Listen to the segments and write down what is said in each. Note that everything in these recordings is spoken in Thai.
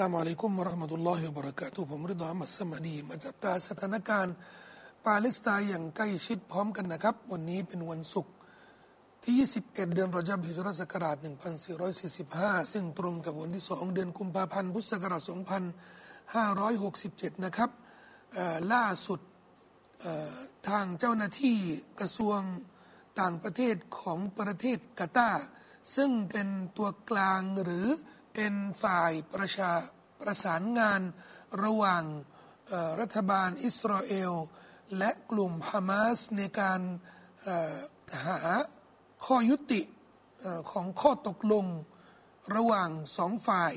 ลามอะลัยกุมราะห์มะตุลลอฮิวะบราะกาตุผมริดอมัสมาดีมาจับตาสถานการณ์ ปาเลสไตน์อย่างใกล้ชิดพร้อมกันนะครับ วันนี้เป็นวันศุกร์ที่ 21 เดือนรอจับฮิจรัสกราช 1445 ซึ่งตรงกับวันที่ 2 เดือนกุมภาพันธ์พุทธศักราช 2567 นะครับล่าสุดทางเจ้าหน้าที่กระทรวงต่างประเทศของประเทศกาตาร์ซึ่งเป็นตัวกลางหรือ เป็นฝ่ายประชาประสานงานระหว่างรัฐบาลอิสราเอล และกลุ่มฮามาสในการหาข้อยุติของข้อตกลงระหว่างสองฝ่าย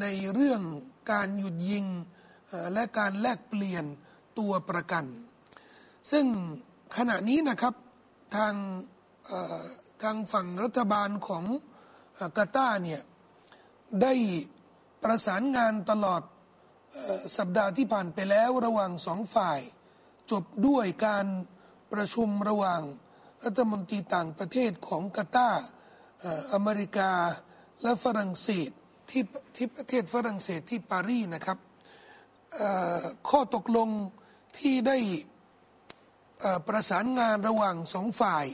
ในเรื่องการหยุดยิงและการแลกเปลี่ยนตัวประกัน ซึ่งขณะนี้นะครับทางทางฝั่งรัฐบาลของกาตาเนี่ย ได้ประสานงานตลอดสัปดาห์ที่ผ่านไปแล้วระหว่างสองฝ่าย จบด้วยการประชุมระหว่าง รัฐมนตรีต่างประเทศของกาตาร์อเมริกาและฝรั่งเศสที่ที่ประเทศฝรั่งเศสที่ปารีสนะครับข้อตกลงที่ได้ประสานงานระหว่างสองฝ่าย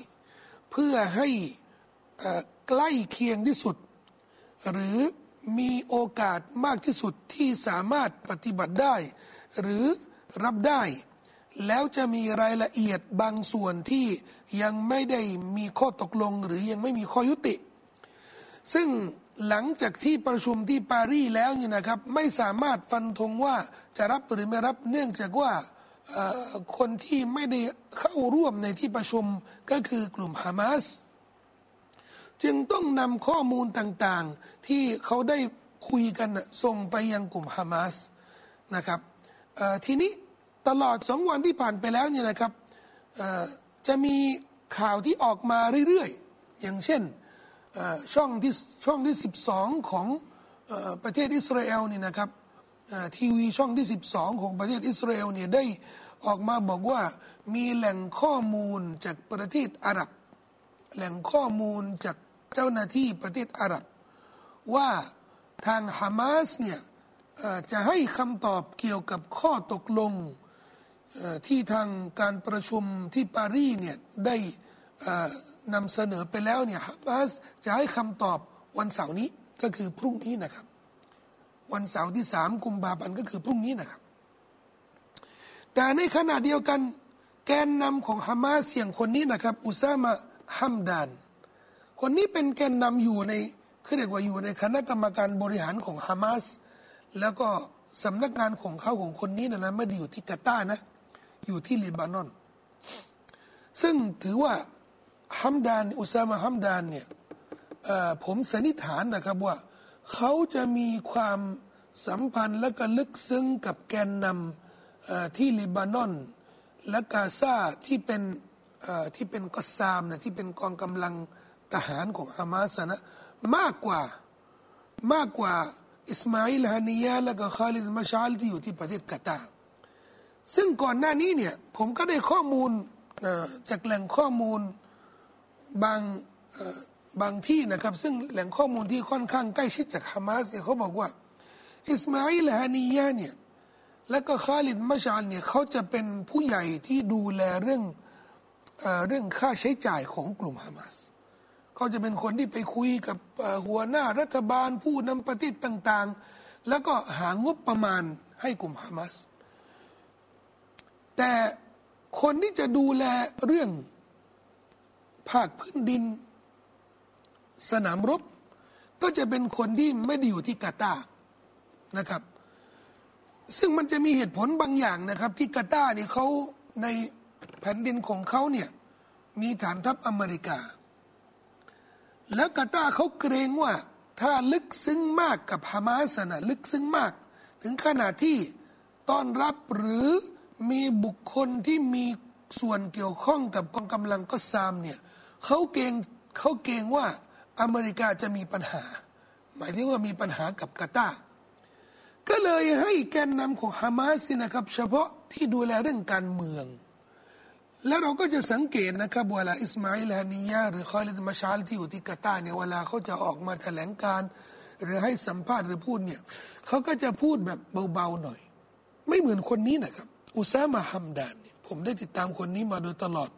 เพื่อให้ใกล้เคียงที่สุด หรือ มีโอกาสมากที่สุดที่สามารถปฏิบัติได้ หรือรับได้ แล้วจะมีรายละเอียดบางส่วนที่ยังไม่ได้มีข้อตกลง หรือยังไม่มีข้อยุติ ซึ่งหลังจากที่ประชุมที่ปารีสแล้วเนี่ยนะครับ ไม่สามารถฟันธงว่าจะรับหรือไม่รับเนื่องจากว่าคนที่ไม่ได้เข้าร่วมในที่ประชุมก็คือกลุ่มฮามาส จึงต้องนำข้อมูลต่างๆ ที่เขาได้คุยกันส่งไปยังกลุ่มฮามาสนะครับทีนี้ตลอดสองวันที่ผ่านไปแล้วเนี่ยนะครับจะมีข่าวที่ออกมาเรื่อยๆ อย่างเช่นช่องที่ช่องที่ 12 ของประเทศอิสราเอลนี่นะครับทีวีช่องที่ 12 ของประเทศอิสราเอลเนี่ยได้ออกมาบอกว่ามีแหล่งข้อมูลจากประเทศอาหรับ แหล่งข้อมูลจาก เจ้าหน้าที่ประเทศอาหรับ ว่าทางฮามาสเนี่ยจะให้คำตอบเกี่ยวกับข้อตกลงที่ทางการประชุมที่ปารีสเนี่ยได้นำเสนอไปแล้วเนี่ยฮามาสจะให้คำตอบวันเสาร์นี้ก็คือพรุ่งนี้นะครับ วันเสาร์ที่สามกุมภาพันธ์ก็คือพรุ่งนี้นะครับ แต่ในขณะเดียวกันแกนนำของฮามาสเสียงคนนี้นะครับ อุซามะฮัมดาน คนนี้เป็นแกนนำอยู่ในคือเรียกว่าอยู่ในคณะกรรมการบริหารของฮามาสแล้วก็สำนักงานของเขาของคนนี้นะนะไม่ได้อยู่ที่กาตานะ อยู่ที่ลิบานอน ซึ่งถือว่าฮัมดานอุซามะฮัมดานเนี่ยผมสันนิษฐานนะครับว่า เขาจะมีความสัมพันธ์และก็ลึกซึ้งกับแกนนำที่ลิบานอน และกาซาที่เป็นที่เป็นกอซามนะที่เป็นกองกำลัง ทหารของฮามาสนะมากกว่ามากกว่าอิสมาอิลฮานียะและก็คาลิดมาชาลที่อยู่ที่ประเทศกาตาร์ซึ่งก่อนหน้านี้เนี่ยผมก็ได้ข้อมูลจากแหล่งข้อมูลบางบางที่นะครับ ซึ่งแหล่งข้อมูลที่ค่อนข้างใกล้ชิดจากฮามาสเนี่ยเขาบอกว่า อิสมาอิลฮานียะเนี่ยและก็คาลิดมาชาลเนี่ยเขาจะเป็นผู้ใหญ่ที่ดูแลเรื่องเรื่องค่าใช้จ่ายของกลุ่มฮามาส เขาจะเป็นคนที่ไปคุยกับหัวหน้ารัฐบาลผู้นำประเทศต่าง ๆ แล้วก็หางบประมาณให้กลุ่มฮามาสแต่คนที่จะดูแลเรื่องภาคพื้นดิน สนามรบ ก็จะเป็นคนที่ไม่ได้อยู่ที่กาตาร์นะครับ ซึ่งมันจะมีเหตุผลบางอย่างนะครับ ที่กาตาร์เนี่ยเขาในแผ่นดินของเขาเนี่ยมีฐานทัพอเมริกา แล้วกาตาเขาเกรงว่า ถ้าลึกซึ้งมากกับฮามาสนะลึกซึ้งมาก ถึงขนาดที่ต้อนรับหรือมีบุคคลที่มีส่วนเกี่ยวข้องกับกองกำลังก็ซามเนี่ยเขาเกรงเขาเกรงว่าอเมริกาจะมีปัญหา หมายถึงว่ามีปัญหากับกาตาก็เลยให้แกนนำของฮามาสนะครับ เฉพาะที่ดูแลเรื่องการเมือง แล้วเราก็จะสังเกตนะครับเวลาอิสมาอิลฮานียะหรือคอลิดมาชาลที่อยู่ที่กาตาเนี่ยเวลาเขาจะออกมาแถลงการ หรือให้สัมภาษณ์หรือพูดเนี่ยเขาก็จะพูดแบบเบาๆหน่อย ไม่เหมือนคนนี้นะครับ อุซามาฮัมดานผมได้ติดตามคนนี้มาโดยตลอด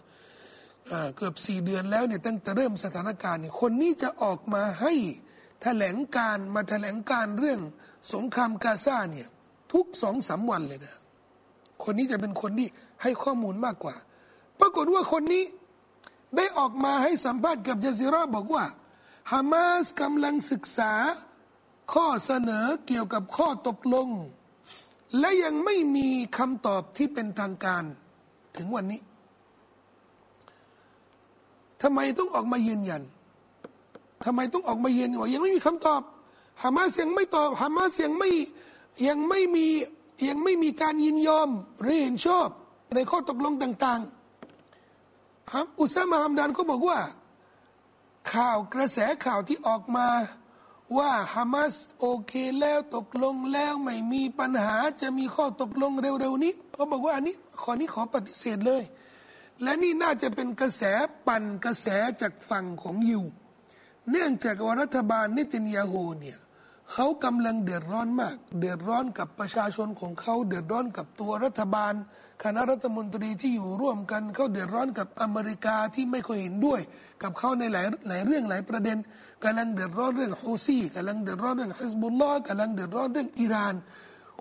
เกือบสี่เดือนแล้วเนี่ยตั้งแต่เริ่มสถานการณ์เนี่ยคนนี้จะออกมาให้แถลงการมาแถลงการเรื่องสงครามกาซาเนี่ยทุกสองสาวันเลยนะ คนนี้จะเป็นคนที่ให้ข้อมูลมากกว่า ปรากฏว่าคนนี้ได้ออกมาให้สัมภาษณ์กับยาซิรอบอกว่าฮามาสกำลังศึกษาข้อเสนอเกี่ยวกับข้อตกลง และยังไม่มีคำตอบที่เป็นทางการถึงวันนี้ทำไมต้องออกมายืนยันทำไมต้องออกมายืนว่ายังไม่มีคำตอบฮามาสยังไม่ตอบฮามาสยังไม่ยังไม่มียังไม่มีการยินยอมหรือเห็นชอบในข้อตกลงต่าง ๆ อุซามาฮัมดานก็บอกว่า ข่าวกระแสข่าวที่ออกมาว่าฮามาสโอเคแล้วตกลงแล้วไม่มีปัญหาจะมีข้อตกลงเร็วๆนี้เขาบอกว่าอันนี้ข้อนี้ขอปฏิเสธเลย และนี่น่าจะเป็นกระแสปั่นกระแสจากฝั่งของยูเนื่องจากว่ารัฐบาลนิตินยาโฮเนี่ย เขากำลังเดือดร้อนมาก เดือดร้อนกับประชาชนของเขา เดือดร้อนกับตัวรัฐบาล คณะรัฐมนตรีที่อยู่ร่วมกัน เขาเดือดร้อนกับอเมริกาที่ไม่ค่อยเห็นด้วย กับเขาในหลายหลายเรื่องหลายประเด็นกำลังเดือดร้อนเรื่องฮูซี่กำลังเดือดร้อนเรื่องฮิสบุลลอฮ์กำลังเดือดร้อนเรื่องอิหร่าน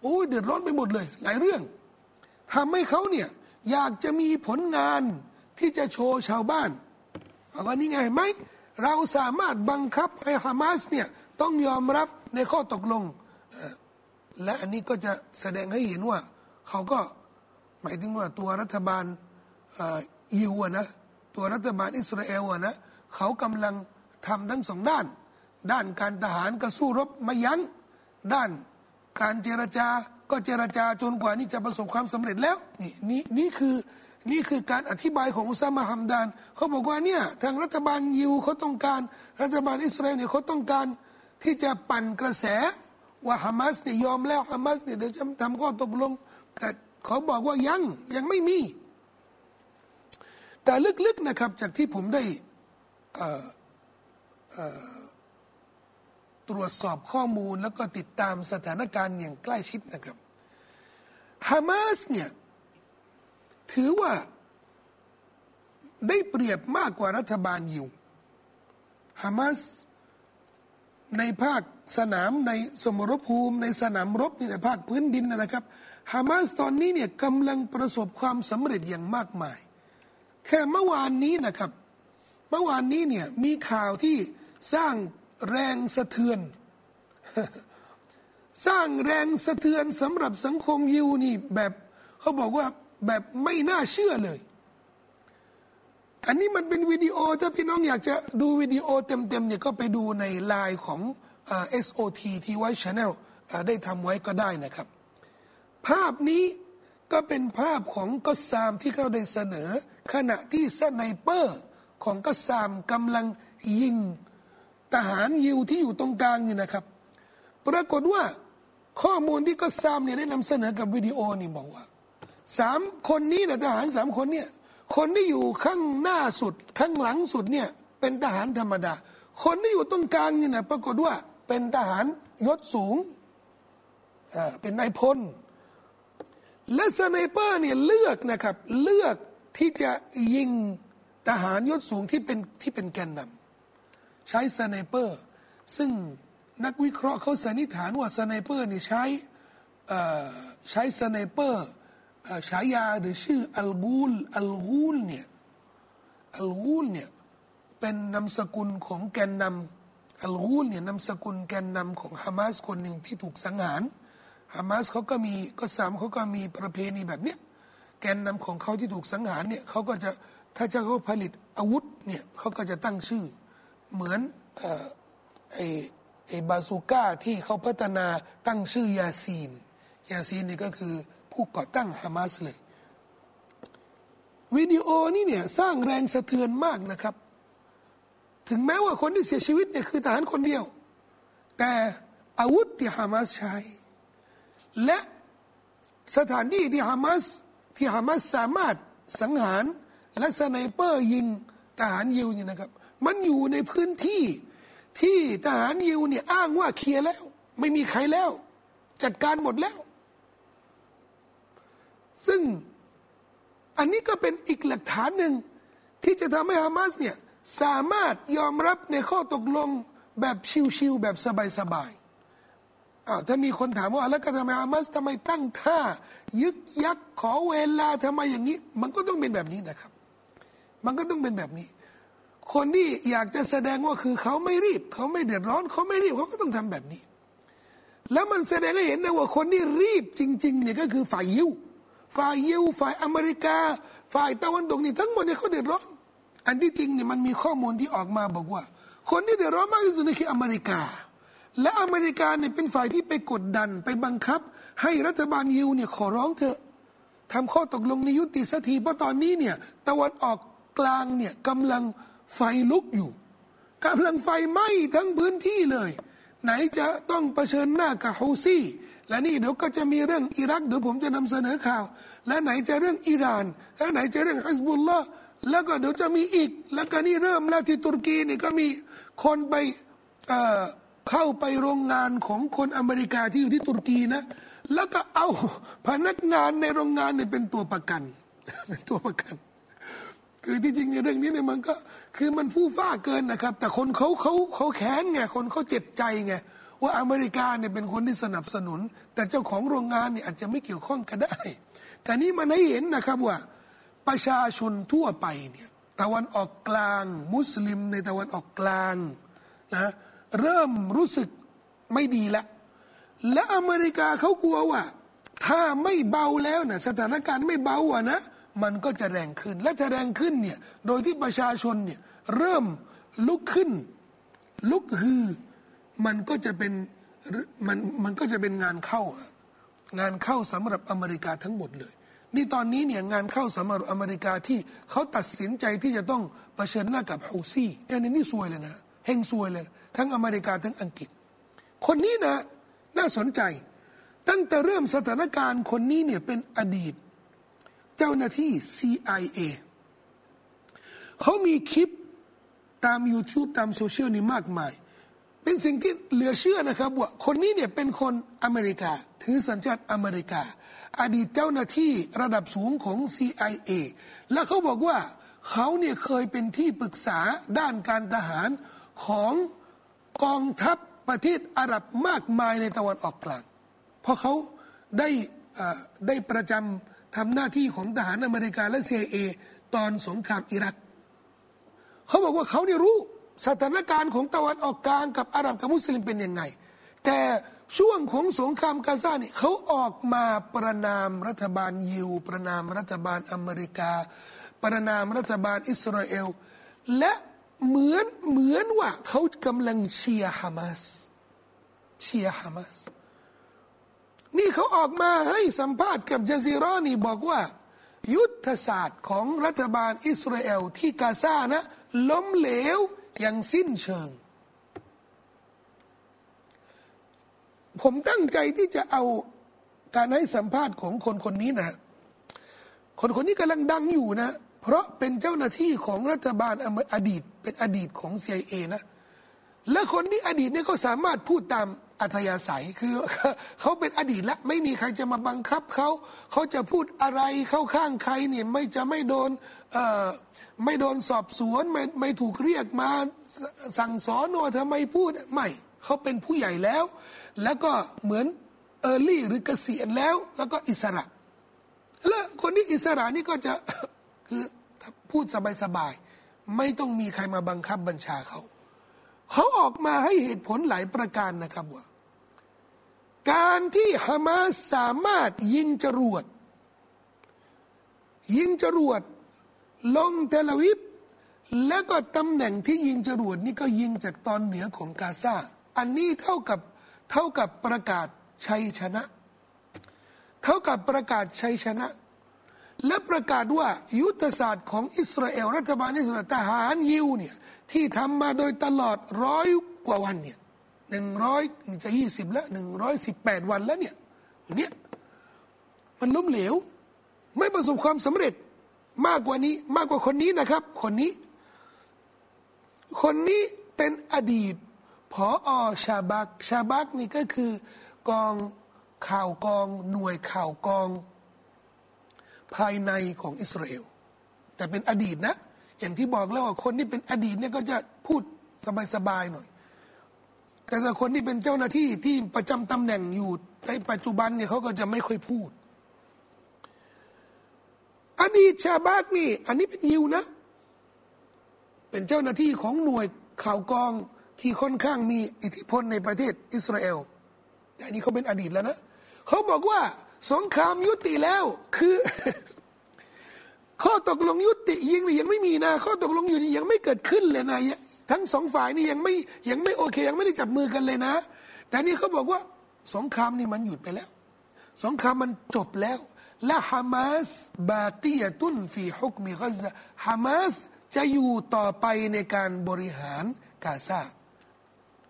โอ้ยเดือดร้อนไปหมดเลย หลายเรื่องทำให้เขาเนี่ยอยากจะมีผลงานที่จะโชว์ชาวบ้านว่านี่ไงไหมเราสามารถบังคับให้ฮามาสเนี่ยต้องยอมรับ ในข้อตกลง และอันนี้ก็จะแสดงให้เห็นว่า เขาก็หมายถึงว่าตัวรัฐบาลยูนะตัวรัฐบาลอิสราเอลนะเขากำลังทำทั้งสองด้าน ด้านการทหารก็สู้รบไม่ยัง้งด้านการเจรจาก็เจรจาจนกว่านี้จะประสบความสำเร็จแล้วนี่นี่นี่คือนี่คือการอธิบายของอุซามาฮัมดานเขาบอกว่าเนี่ยทางรัฐบาลยิวเขาต้องการรัฐบาลอิสราเอลเนี่ยเขาต้องการ ที่จะปั่นกระแสว่าฮามาสเนี่ยยอมแล้วฮามาสเนี่ยเดี๋ยวจะทำข้อตกลง แต่เขาบอกว่ายังยังไม่มี แต่ลึกๆนะครับจากที่ผมได้ตรวจสอบข้อมูลแล้วก็ติดตามสถานการณ์อย่างใกล้ชิดนะครับฮามาสเนี่ยถือว่าได้เปรียบมากกว่ารัฐบาลอยู่ฮามาส ในภาคสนามในสมรภูมิ ในสนามรบนี่ในภาคพื้นดินนะครับฮามาสตอนนี้เนี่ยกำลังประสบความสำเร็จอย่างมากมาย แค่เมื่อวานนี้นะครับ เมื่อวานนี้เนี่ยมีข่าวที่สร้างแรงสะเทือน สร้างแรงสะเทือนสำหรับสังคมยิวนี่แบบเขาบอกว่าแบบไม่น่าเชื่อเลย อันนี้มันเป็นวิดีโอถ้าพี่น้องอยากจะดูวิดีโอเต็มๆเนี่ยก็ไปดูในไลน์ของ SOT ที่ไว้ชาแนลได้ทำไว้ก็ได้นะครับ ภาพนี้ก็เป็นภาพของกัสซามที่เขาได้เสนอ ขณะที่สไนเปอร์ของกัสซามกำลังยิงทหารยิวที่อยู่ตรงกลางนี่นะครับ ปรากฏว่าข้อมูลที่กัสซามเนี่ยได้นำเสนอกับวิดีโอนี่บอกว่าสามคนนี้นะทหารสามคนเนี่ย คนที่อยู่ข้างหน้าสุด ข้างหลังสุดเนี่ยเป็นทหารธรรมดา คนที่อยู่ตรงกลางนี่นะปรากฏว่าเป็นทหารยศสูงอ่าเป็นนายพล และสไนเปอร์เนี่ยเลือกนะครับ เลือกที่จะยิงทหารยศสูงที่เป็นที่เป็นแกนนำใช้สไนเปอร์ ซึ่งนักวิเคราะห์เขาสันนิษฐานว่าสไนเปอร์นี่ใช้ใช้สไนเปอร์ ฉายาหรือชื่ออัลกูลอัลกูลเนี่ยอัลกูลเนี่ยเป็นนามสกุลของแกนนำอัลกูลเนี่ยนามสกุลแกนนำของฮามาสคนหนึ่งที่ถูกสังหารฮามาสเขาก็มีก็สามเขาก็มีประเพณีแบบเนี้ยแกนนำของเขาที่ถูกสังหารเนี่ยเขาก็จะถ้าจะเขาผลิตอาวุธเนี่ยเขาก็จะตั้งชื่อ เหมือนไอ้ไอ้บาซูก้าที่เขาพัฒนาตั้งชื่อยาซีนยาซีนนี่ก็คือ ผู้ก่อตั้งฮามาสเลยวิดีโอนี้เนี่ยสร้างแรงสะเทือนมากนะครับ ถึงแม้ว่าคนที่เสียชีวิตเนี่ยคือทหารคนเดียว แต่อาวุธที่ฮามาสใช้ และสถานที่ที่ฮามาสที่ฮามาสสามารถสังหารและสไนเปอร์ยิงทหารยิวเนี่ยนะครับ มันอยู่ในพื้นที่ที่ทหารยิวเนี่ยอ้างว่าเคลียร์แล้ว ไม่มีใครแล้ว จัดการหมดแล้ว ซึ่งอันนี้ก็เป็นอีกหลักฐานหนึ่งที่จะทำให้ฮามาสเนี่ยสามารถยอมรับในข้อตกลงแบบชิวๆแบบสบายๆอ้าวถ้ามีคนถามว่าแล้วก็ทำไมฮามาสทำไมตั้งท่า ยึกยักขอเวลาทำไมอย่างนี้ มันก็ต้องเป็นแบบนี้นะครับ มันก็ต้องเป็นแบบนี้ คนที่อยากจะแสดงว่าคือเขาไม่รีบ เขาไม่เดือดร้อนเขาไม่รีบเขาก็ต้องทำแบบนี้ แล้วมันแสดงให้เห็นนะว่าคนที่รีบจริงๆเนี่ยก็คือฝ่ายยิว ฝ่ายยิวฝ่ายอเมริกา ฝ่ายตะวันตกนี่ทั้งหมดเนี่ยเขาเดือดร้อน อันที่จริงเนี่ยมันมีข้อมูลที่ออกมาบอกว่า คนที่เดือดร้อนมากที่สุดนี่คืออเมริกา และอเมริกาเนี่ยเป็นฝ่ายที่ไปกดดันไปบังคับ ให้รัฐบาลยิวเนี่ยขอร้องเถอะทำข้อตกลงในยุติสักทีเพราะตอนนี้เนี่ยตะวันออกกลางเนี่ยกำลังไฟลุกอยู่กำลังไฟไหม้ทั้งพื้นที่เลย ไหนจะต้องเผชิญหน้ากับฮูซี่ และนี่เดี๋ยวก็จะมีเรื่องอิรักเดี๋ยวผมจะนำเสนอข่าว และไหนจะเรื่องอิหร่าน และไหนจะเรื่องฮิสบุลลาห์แล้วก็เดี๋ยวจะมีอีก แล้วก็นี่เริ่มแล้วที่ตุรกีนี่ก็มีคนไปเเข้าไปโรงงานของคนอเมริกาที่อยู่ที่ตุรกีนะ แล้วก็เอาพนักงานในโรงงานเนี่ยเป็นตัวประกัน เป็นตัวประกัน คือที่จริงในเรื่องนี้เนี่ยมันก็คือมันฟู่ฟ้าเกินนะครับ แต่คนเขาเขาเขาแค้นไงคนเขาเจ็บใจไง ว่าอเมริกาเนี่ยเป็นคนที่สนับสนุน แต่เจ้าของโรงงานเนี่ยอาจจะไม่เกี่ยวข้องก็ได้ แต่นี่มันให้เห็นนะครับว่าประชาชนทั่วไปเนี่ยตะวันออกกลาง มุสลิมในตะวันออกกลางนะเริ่มรู้สึกไม่ดีละ และอเมริกาเขากลัวว่า ถ้าไม่เบาแล้วนะสถานการณ์ไม่เบาอะนะมันก็จะแรงขึ้น และถ้าแรงขึ้นเนี่ยโดยที่ประชาชนเนี่ยเริ่มลุกขึ้น ลุกฮือ มันก็จะเป็นมันมันก็จะเป็นงานเข้างานเข้าสำหรับอเมริกาทั้งหมดเลย นี่ตอนนี้เนี่ยงานเข้าสำหรับอเมริกาที่เขาตัดสินใจที่จะต้องเผชิญหน้ากับฮูซี่เนี่ยนี่ซวยเลยนะเฮงซวยเลย ทั้งอเมริกาทั้งอังกฤษ คนนี้นะน่าสนใจ ตั้งแต่เริ่มสถานการณ์คนนี้เนี่ยเป็นอดีต เจ้าหน้าที่ CIA เขามีคลิปตาม YouTube ตามโซเชียลนี่มากมาย เป็นสิ่งที่เหลือเชื่อนะครับว่าคนนี้เนี่ยเป็นคนอเมริกา ถือสัญชาติอเมริกา อดีตเจ้าหน้าที่ระดับสูงของ CIA และเขาบอกว่าเขาเนี่ยเคยเป็นที่ปรึกษาด้านการทหารของกองทัพประเทศอาหรับมากมายในตะวันออกกลาง เพราะเขาได้ได้ประจำทำหน้าที่ของทหารอเมริกาและ CIA ตอนสงครามอิรัก เขาบอกว่าเขาเนี่ยรู้ สถานการณ์ของตะวันออกกลางกับอาหรับกับมุสลิมเป็นยังไง แต่ช่วงของสงครามกาซาเนี่ยเขาออกมาประนามรัฐบาลยิว ประนามรัฐบาลอเมริกา ประนามรัฐบาลอิสราเอล และเหมือนเหมือนว่าเขากำลังเชียร์ฮามาสเชียร์ฮามาสนี่เขาออกมาให้สัมภาษณ์กับจซีรอนี่บอกว่า ยุทธศาสตร์ของรัฐบาลอิสราเอลที่กาซานะล้มเหลว อย่างสิ้นเชิง ผมตั้งใจที่จะเอาการให้สัมภาษณ์ของคนคนนี้นะ คนคนนี้กำลังดังอยู่นะ เพราะเป็นเจ้าหน้าที่ของรัฐบาลอดีต เป็นอดีตของ CIA นะ และคนที่อดีตนี่ก็สามารถพูดตาม อัธยาศัยคือเขาเป็นอดีตแล้วไม่มีใครจะมาบังคับเขาเขาจะพูดอะไรเข้าข้างใครเนี่ยไม่จะไม่โดนไม่โดนสอบสวนไม่ไม่ถูกเรียกมาสั่งสอนว่าทำไมพูดไม่เขาเป็นผู้ใหญ่แล้ว แล้วก็เหมือนเออร์ลี่หรือเกษียณแล้ว แล้วก็อิสระ แล้วคนที่อิสระนี่ก็จะคือพูดสบายๆไม่ต้องมีใครมาบังคับบัญชาเขาเขาออกมาให้เหตุผลหลายประการนะครับว่า การที่ฮามาสสามารถยิงจรวด ยิงจรวด ลงเทลวิปแล้วก็ตำแหน่งที่ยิงจรวดนี่ก็ยิงจากตอนเหนือของกาซาอันนี้เท่ากับเท่ากับประกาศชัยชนะ เท่ากับประกาศชัยชนะ และประกาศว่ายุทธศาสตร์ของอิสราเอลรัฐบาลอิสราเอลทหารยิวเนี่ยที่ทำมาโดยตลอดร้อยกว่าวันเนี่ย หนึ่งร้อยจะยี่สิบแล้วหนึ่งร้อยสิบแปดวันแล้วเนี่ยเนี่ยมันล้มเหลว ไม่ประสบความสำเร็จมากกว่านี้มากกว่าคนนี้นะครับ คนนี้ คนนี้เป็นอดีตพออชาบักชาบักนี่ก็คือกองข่าวกอง หน่วยข่าวกอง ภายในของอิสราเอลแต่เป็นอดีตนะ อย่างที่บอกแล้วว่าคนที่เป็นอดีตเนี่ยก็จะพูดสบายๆหน่อย แต่ถ้าคนที่เป็นเจ้าหน้าที่ที่ประจำตำแหน่งอยู่ในปัจจุบันเนี่ยเขาก็จะไม่ค่อยพูด อดีตชาบักนี่ อันนี้เป็นยิวนะ เป็นเจ้าหน้าที่ของหน่วยข่าวกองที่ค่อนข้างมีอิทธิพลในประเทศอิสราเอลแต่นี้เขาเป็นอดีตแล้วนะเขาบอกว่าสงครามยุติแล้วคือ ข้อตกลงยุติยิงนี่ยังไม่มีนะ ข้อตกลงอยู่นี่ยังไม่เกิดขึ้นเลยนะ ทั้งสองฝ่ายนี่ยังไม่ยังไม่โอเค ยังไม่ได้จับมือกันเลยนะ แต่นี่เขาบอกว่าสงครามนี่มันหยุดไปแล้ว สงครามมันจบแล้ว และฮามาสบาตียตุนฟีฮุกมีกัซฮามาสจะอยู่ต่อไปในการบริหารกาซา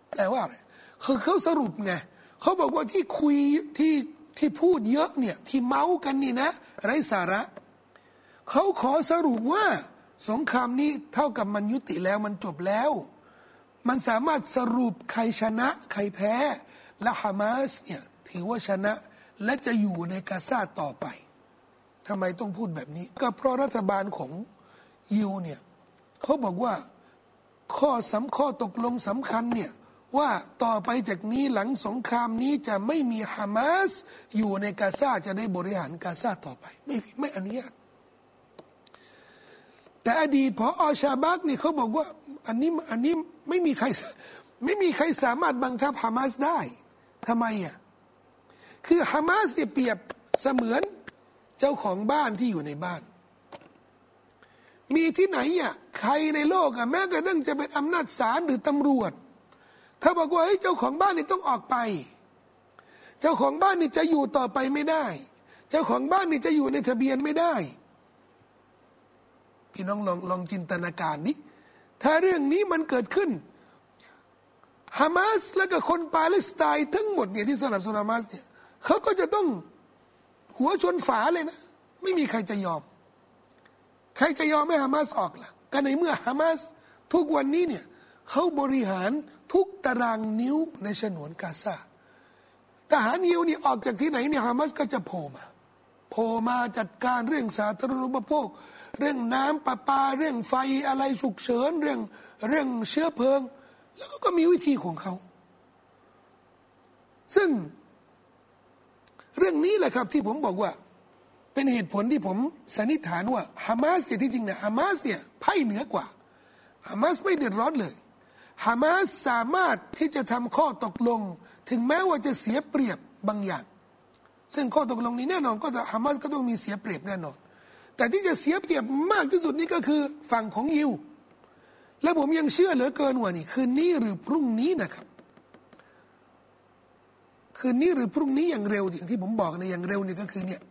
แปลว่าอะไรคือเขาสรุปไงเขาบอกว่าที่คุยที่ที่พูดเยอะเนี่ยที่เมาส์กันนี่นะ ไร้สาระ เขาขอสรุปว่า สงครามนี้เท่ากับมันยุติแล้วมันจบแล้ว มันสามารถสรุปใครชนะ ใครแพ้ และฮามาสเนี่ยถือว่าชนะและจะอยู่ในกาซาต่อไปทำไมต้องพูดแบบนี้ ก็เพราะรัฐบาลของยิวเนี่ยเขาบอกว่าข้อสำข้อตกลงสำคัญเนี่ยว่าต่อไปจากนี้หลังสงครามนี้จะไม่มีฮามาสอยู่ในกาซาจะได้บริหารกาซาต่อไป ไม่ไม่อนุญาต แต่อดีตพออชาบักนี่เขาบอกว่าอันนี้อันนี้ไม่มีใครไม่มีใครสามารถบังคับฮามาสได้ทำไมอะคือฮามาสเนี่ยเปรียบเสมือนเจ้าของบ้านที่อยู่ในบ้าน มีที่ไหนอะใครในโลกอะแม้กระทั่งจะเป็นอำนาจศาลหรือตำรวจ ถ้าบอกว่าเจ้าของบ้านนี่ต้องออกไป เจ้าของบ้านนี่จะอยู่ต่อไปไม่ได้ เจ้าของบ้านนี่จะอยู่ในทะเบียนไม่ได้ พี่น้องลองลองจินตนาการนี้ ถ้าเรื่องนี้มันเกิดขึ้นฮามาสและก็คนปาเลสไตน์ทั้งหมดเนี่ยที่สนับสนุนฮามาสเนี่ยเขาก็จะต้องหัวชนฝาเลยนะ ไม่มีใครจะยอม ใครจะยอมให้ฮามาสออกล่ะก็ในเมื่อฮามาสทุกวันนี้เนี่ยเขาบริหารทุกตารางนิ้วในฉนวนกาซาทหารยิวนี่ออกจากที่ไหนเนี่ยฮามาสก็จะโผล่มา โผล่มาจัดการเรื่องสาธารณูปโภค เรื่องน้ำประปาเรื่องไฟอะไรฉุกเฉินเรื่องเรื่องเชื้อเพลิง แล้วก็มีวิธีของเขา ซึ่งเรื่องนี้แหละครับที่ผมบอกว่า เป็นเหตุผลที่ผมสันนิษฐานว่าฮามาสเนี่ยที่จริงเนี่ยฮามาสเนี่ยไพ่เหนือกว่าฮามาสไม่เดือดร้อนเลยฮามาสสามารถที่จะทำข้อตกลง ถึงแม้ว่าจะเสียเปรียบบางอย่าง ซึ่งข้อตกลงนี้แน่นอนก็จะฮามาสก็ต้องมีเสียเปรียบแน่นอน แต่ที่จะเสียเปรียบมากที่สุดนี่ก็คือฝั่งของยิว และผมยังเชื่อเหลือเกินว่านี่คืนนี้หรือพรุ่งนี้นะครับ คืนนี้หรือพรุ่งนี้อย่างเร็วอย่างที่ผมบอกในอย่างเร็วนี่ก็คือเนี่ย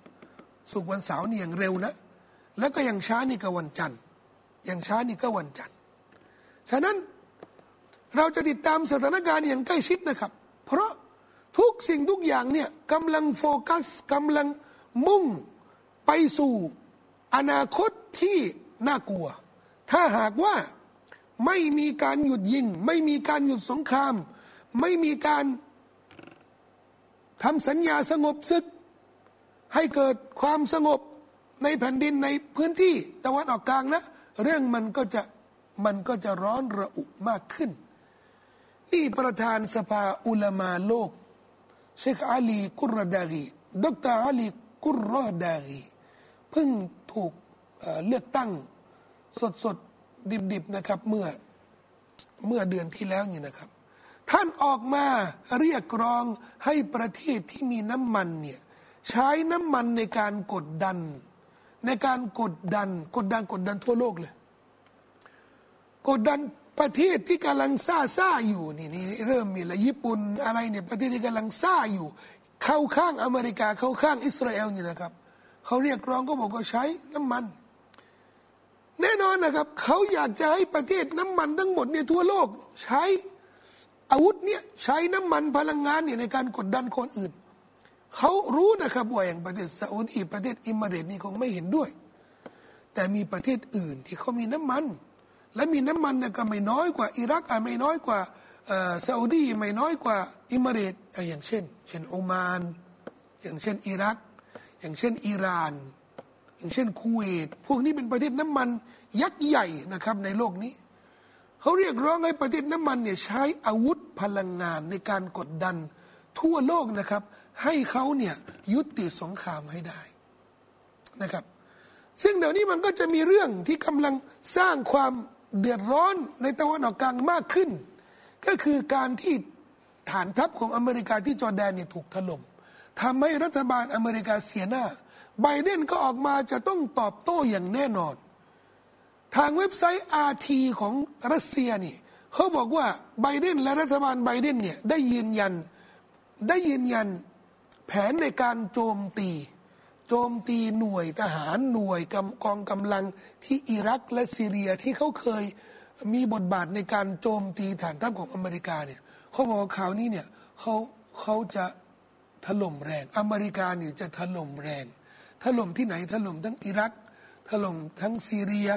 สุกวันเสาร์นี่อย่างเร็วนะ แล้วก็อย่างช้านี่ก็วันจันทร์อย่างช้านี่ก็วันจันทร์ฉะนั้นเราจะติดตามสถานการณ์อย่างใกล้ชิดนะครับ เพราะ ทุกสิ่งทุกอย่างเนี่ยกำลังโฟกัสกำลังมุ่งไปสู่อนาคตที่น่ากลัว ถ้าหากว่าไม่มีการหยุดยิง ไม่มีการหยุดสงคราม ไม่มีการทำสัญญาสงบศึก ให้เกิดความสงบในแผ่นดินในพื้นที่ตะวันออกกลางนะ เรื่องมันก็จะมันก็จะร้อนระอุมากขึ้น นี่ประธานสภาอุลามาโลก เชคอาลีกุรดากีดรอาลีกุรดากีเพิ่งถูกเลือกตั้งสดสดดิบๆนะครับเมื่อเมื่อเดือนที่แล้วนี่นะครับ ท่านออกมาเรียกร้องให้ประเทศที่มีน้ำมันเนี่ยใช้น้ำมันในการกดดัน ในการกดดัน กดดันกดดันทั่วโลกเลย กดดัน ประเทศที่กำลังซ่าซ่าอยู่นี่นี่เริ่มมีละญี่ปุ่นอะไรเนี่ยประเทศที่กำลังซ่าอยู่ เข้าข้างอเมริกาเข้าข้างอิสราเอลนี่นะครับเขาเรียกร้องก็บอกว่าใช้น้ำมัน แน่นอนนะครับเขาอยากจะให้ประเทศน้ำมันทั้งหมดเนี่ยทั่วโลกใช้อาวุธเนี่ยใช้น้ำมันพลังงานเนี่ยในการกดดันคนอื่นเขารู้นะครับว่าอย่างประเทศซาอุดีประเทศอิมเรตนี่คงไม่เห็นด้วย แต่มีประเทศอื่นที่เขามีน้ำมัน และมีน้ำมันเนี่ยก็ไม่น้อยกว่า อิรักอะไม่น้อยกว่าซาอุดีไม่น้อยกว่าอิมเรตอย่างเช่น เช่นโอมาน อย่างเช่นอิรัก อย่างเช่นอิหร่าน อย่างเช่นคูเวตพวกนี้เป็นประเทศน้ำมันยักษ์ใหญ่นะครับในโลกนี้เขาเรียกร้องให้ประเทศน้ำมันเนี่ยใช้อาวุธพลังงานในการกดดันทั่วโลกนะครับ ให้เขาเนี่ยยุติสงครามให้ได้นะครับ ซึ่งเดี๋ยวนี้มันก็จะมีเรื่องที่กำลังสร้างความ เดือดร้อนในตะวันออกกลางมากขึ้น ก็คือการที่ฐานทัพของอเมริกาที่จอร์แดนเนี่ยถูกถล่มทำให้รัฐบาลอเมริกาเสียหน้า ไบเดนก็ออกมาจะต้องตอบโต้อย่างแน่นอน ทางเว็บไซต์อาทีของรัสเซียนี่เขาบอกว่าไบเดนและรัฐบาลไบเดนเนี่ยได้ยืนยันได้ยืนยันแผนในการโจมตี โจมตีหน่วยทหารหน่วยกองกำลังที่อิรักและซีเรียที่เขาเคยมีบทบาทในการโจมตีฐานทัพของอเมริกาเนี่ยเขาบอกว่าข่าวนี้เนี่ยเขาเขาจะถล่มแรง อเมริกาเนี่ยจะถล่มแรง ถล่มที่ไหนถล่มทั้งอิรัก ถล่มทั้งซีเรีย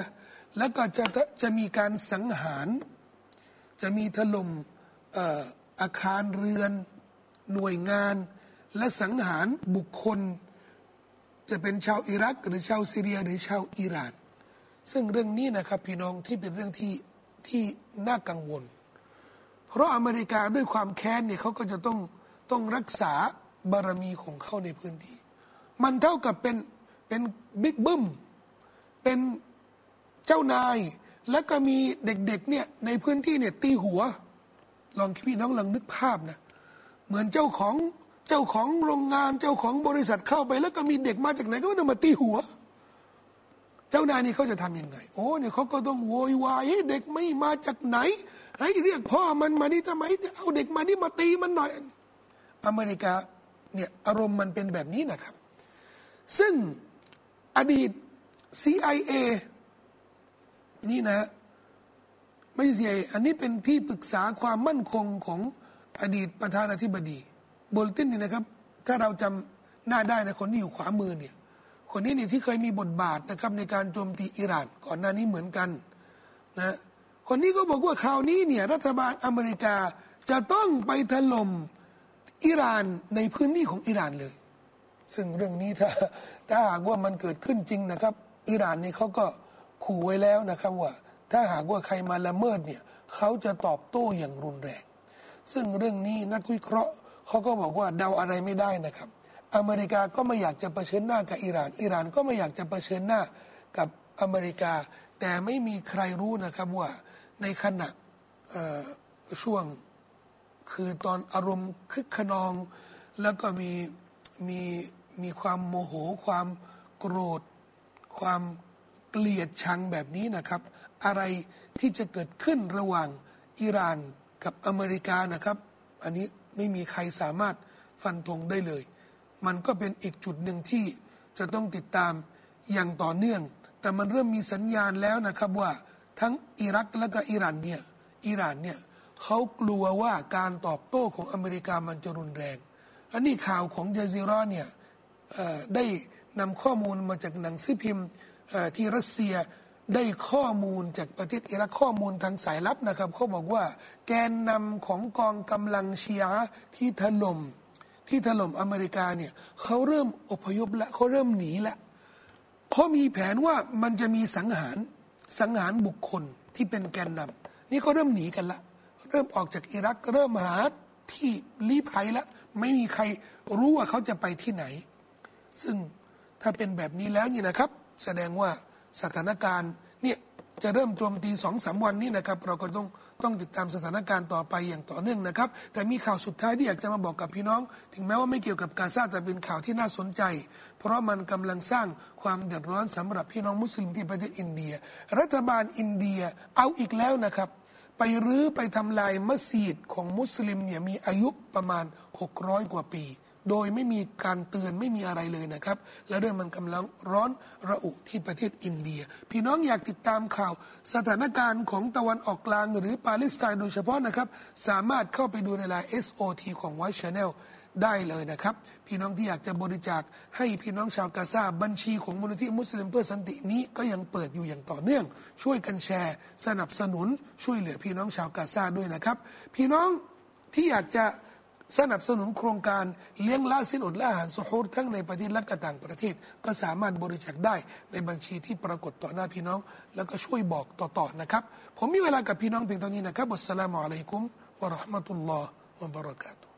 แล้วก็จะจะมีการสังหาร จะมีถล่มอาคารเรือน หน่วยงาน และสังหารบุคคล จะเป็นชาวอิรัก หรือชาวซีเรียหรือชาวอิหร่าน ซึ่งเรื่องนี้นะครับพี่น้องที่เป็นเรื่องที่ที่น่ากังวล เพราะอเมริกาด้วยความแค้นเนี่ยเขาก็จะต้องต้องรักษาบารมีของเขาในพื้นที่ มันเท่ากับเป็นเป็นบิ๊กบึ้มเป็นเจ้านาย แล้วก็มีเด็กๆเนี่ยในพื้นที่เนี่ยตีหัว ลองพี่น้องลองนึกภาพนะเหมือนเจ้าของ จ้าของโรงงานเจ้าของบริษัทเข้าไป แล้วก็มีเด็กมาจากไหนก็ต้องมาตีหัว เจ้านายนี่เขาจะทํำยังไง โอ้เนี่ยเขาก็ต้องโวยวายให้เด็กไม่มาจากไหนให้เรียกพ่อมันมานี่ทำไมเอาเด็กมานี่มาตีมันหน่อย อเมริกาเนี่ยอารมณ์มันเป็นแบบนี้นะครับ ซึ่งอดีต CIA นี่นะไม่ใช่ CIA อันนี้เป็นที่ปรึกษาความมั่นคงของอดีตประธานาธิบดี บลตินนี่นะครับ ถ้าเราจำหน้าได้นะคนที่อยู่ขวามือเนี่ยคนนี้นี่ที่เคยมีบทบาทนะครับในการโจมตีอิหร่านก่อนหน้านี้เหมือนกันนะคนนี้ก็บอกว่าคราวนี้เนี่ยรัฐบาลอเมริกาจะต้องไปถล่มอิหร่านในพื้นที่ของอิหร่านเลย ซึ่งเรื่องนี้ถ้าถ้าหากว่ามันเกิดขึ้นจริงนะครับ อิหร่านนี่เขาก็ขู่ไว้แล้วนะครับว่า ถ้าหากว่าใครมาละเมิดเนี่ยเขาจะตอบโต้อย่างรุนแรง ซึ่งเรื่องนี้นักวิเคราะห์ เขาก็บอกว่าเดาอะไรไม่ได้นะครับ อเมริกาก็ไม่อยากจะเผชิญหน้ากับอิหร่าน อิหร่านก็ไม่อยากจะเผชิญหน้ากับอเมริกา แต่ไม่มีใครรู้นะครับว่าในขณะช่วงคือตอนอารมณ์คึกขนอง แล้วก็มีมีมีความโมโห ความโกรธ ความเกลียดชังแบบนี้นะครับ อะไรที่จะเกิดขึ้นระหว่างอิหร่านกับอเมริกานะครับ อันนี้ ไม่มีใครสามารถฟันธงได้เลย มันก็เป็นอีกจุดหนึ่งที่จะต้องติดตามอย่างต่อเนื่อง แต่มันเริ่มมีสัญญาณแล้วนะครับว่าทั้งอิรักและก็อิหร่านเนี่ยอิหร่านเนี่ยเขากลัวว่าการตอบโต้ของอเมริกามันจะรุนแรง อันนี้ข่าวของเจซิรอเนี่ยได้นำข้อมูลมาจากหนังสือพิมพ์ที่รัสเซีย ได้ข้อมูลจากประเทศอิรักข้อมูลทางสายลับนะครับเขาบอกว่า แกนนำของกองกำลังเชียที่ถล่มที่ถล่มอเมริกาเนี่ยเขาเริ่มอพยพและเขาเริ่มหนีแล้วเขามีแผนว่ามันจะมีสังหารสังหารบุคคลที่เป็นแกนนำนี่เขาเริ่มหนีกันละ เริ่มออกจากอิรักเริ่มหาที่ลี้ภัยล้วไม่มีใครรู้ว่าเขาจะไปที่ไหน ซึ่งถ้าเป็นแบบนี้แล้วนี่นะครับ แสดงว่า สถานการณ์เนี่ยจะเริ่มโจมตีสองสามวันนี้นะครับ เราก็ต้องต้องติดตามสถานการณ์ต่อไปอย่างต่อเนื่องนะครับ แต่มีข่าวสุดท้ายที่อยากจะมาบอกกับพี่น้อง ถึงแม้ว่าไม่เกี่ยวกับกาซาแต่เป็นข่าวที่น่าสนใจ เพราะมันกำลังสร้างความเดือดร้อนสำหรับพี่น้องมุสลิมที่ประเทศอินเดีย รัฐบาลอินเดียเอาอีกแล้วนะครับ ไปรื้อไปทำลายมัสยิดของมุสลิมเนี่ยมีอายุประมาณ 600 กว่าปี โดยไม่มีการเตือนไม่มีอะไรเลยนะครับ และเรื่องมันกำลังร้อนระอุที่ประเทศอินเดีย พี่น้องอยากติดตามข่าว สถานการณ์ของตะวันออกกลางหรือปาเลสไตน์โดยเฉพาะนะครับ สามารถเข้าไปดูในไลน์ SOT ของ White Channel ได้เลยนะครับ พี่น้องที่อยากจะบริจาคให้พี่น้องชาวกาซาบัญชีของมูลนิธิมุสลิมเพื่อสันตินี้ก็ยังเปิดอยู่อย่างต่อเนื่อง ช่วยกันแชร์ สนับสนุนช่วยเหลือพี่น้องชาวกาซาด้วยนะครับ พี่น้องที่อยากจะ สนับสนุนโครงการเลี้ยงล่าสิ้นอดและอาหารสุฮูรทั้งในประเทศและกต่างประเทศ ก็สามารถบริจาคได้ในบัญชีที่ปรากฏต่อหน้าพี่น้อง แล้วก็ช่วยบอกต่อๆนะครับ ผมมีเวลากับพี่น้องเพียงเท่านี้นะครับอัสสลามุอะลัยกุมวะราะห์มะตุลลอฮ์วะบะเราะกาตุฮ์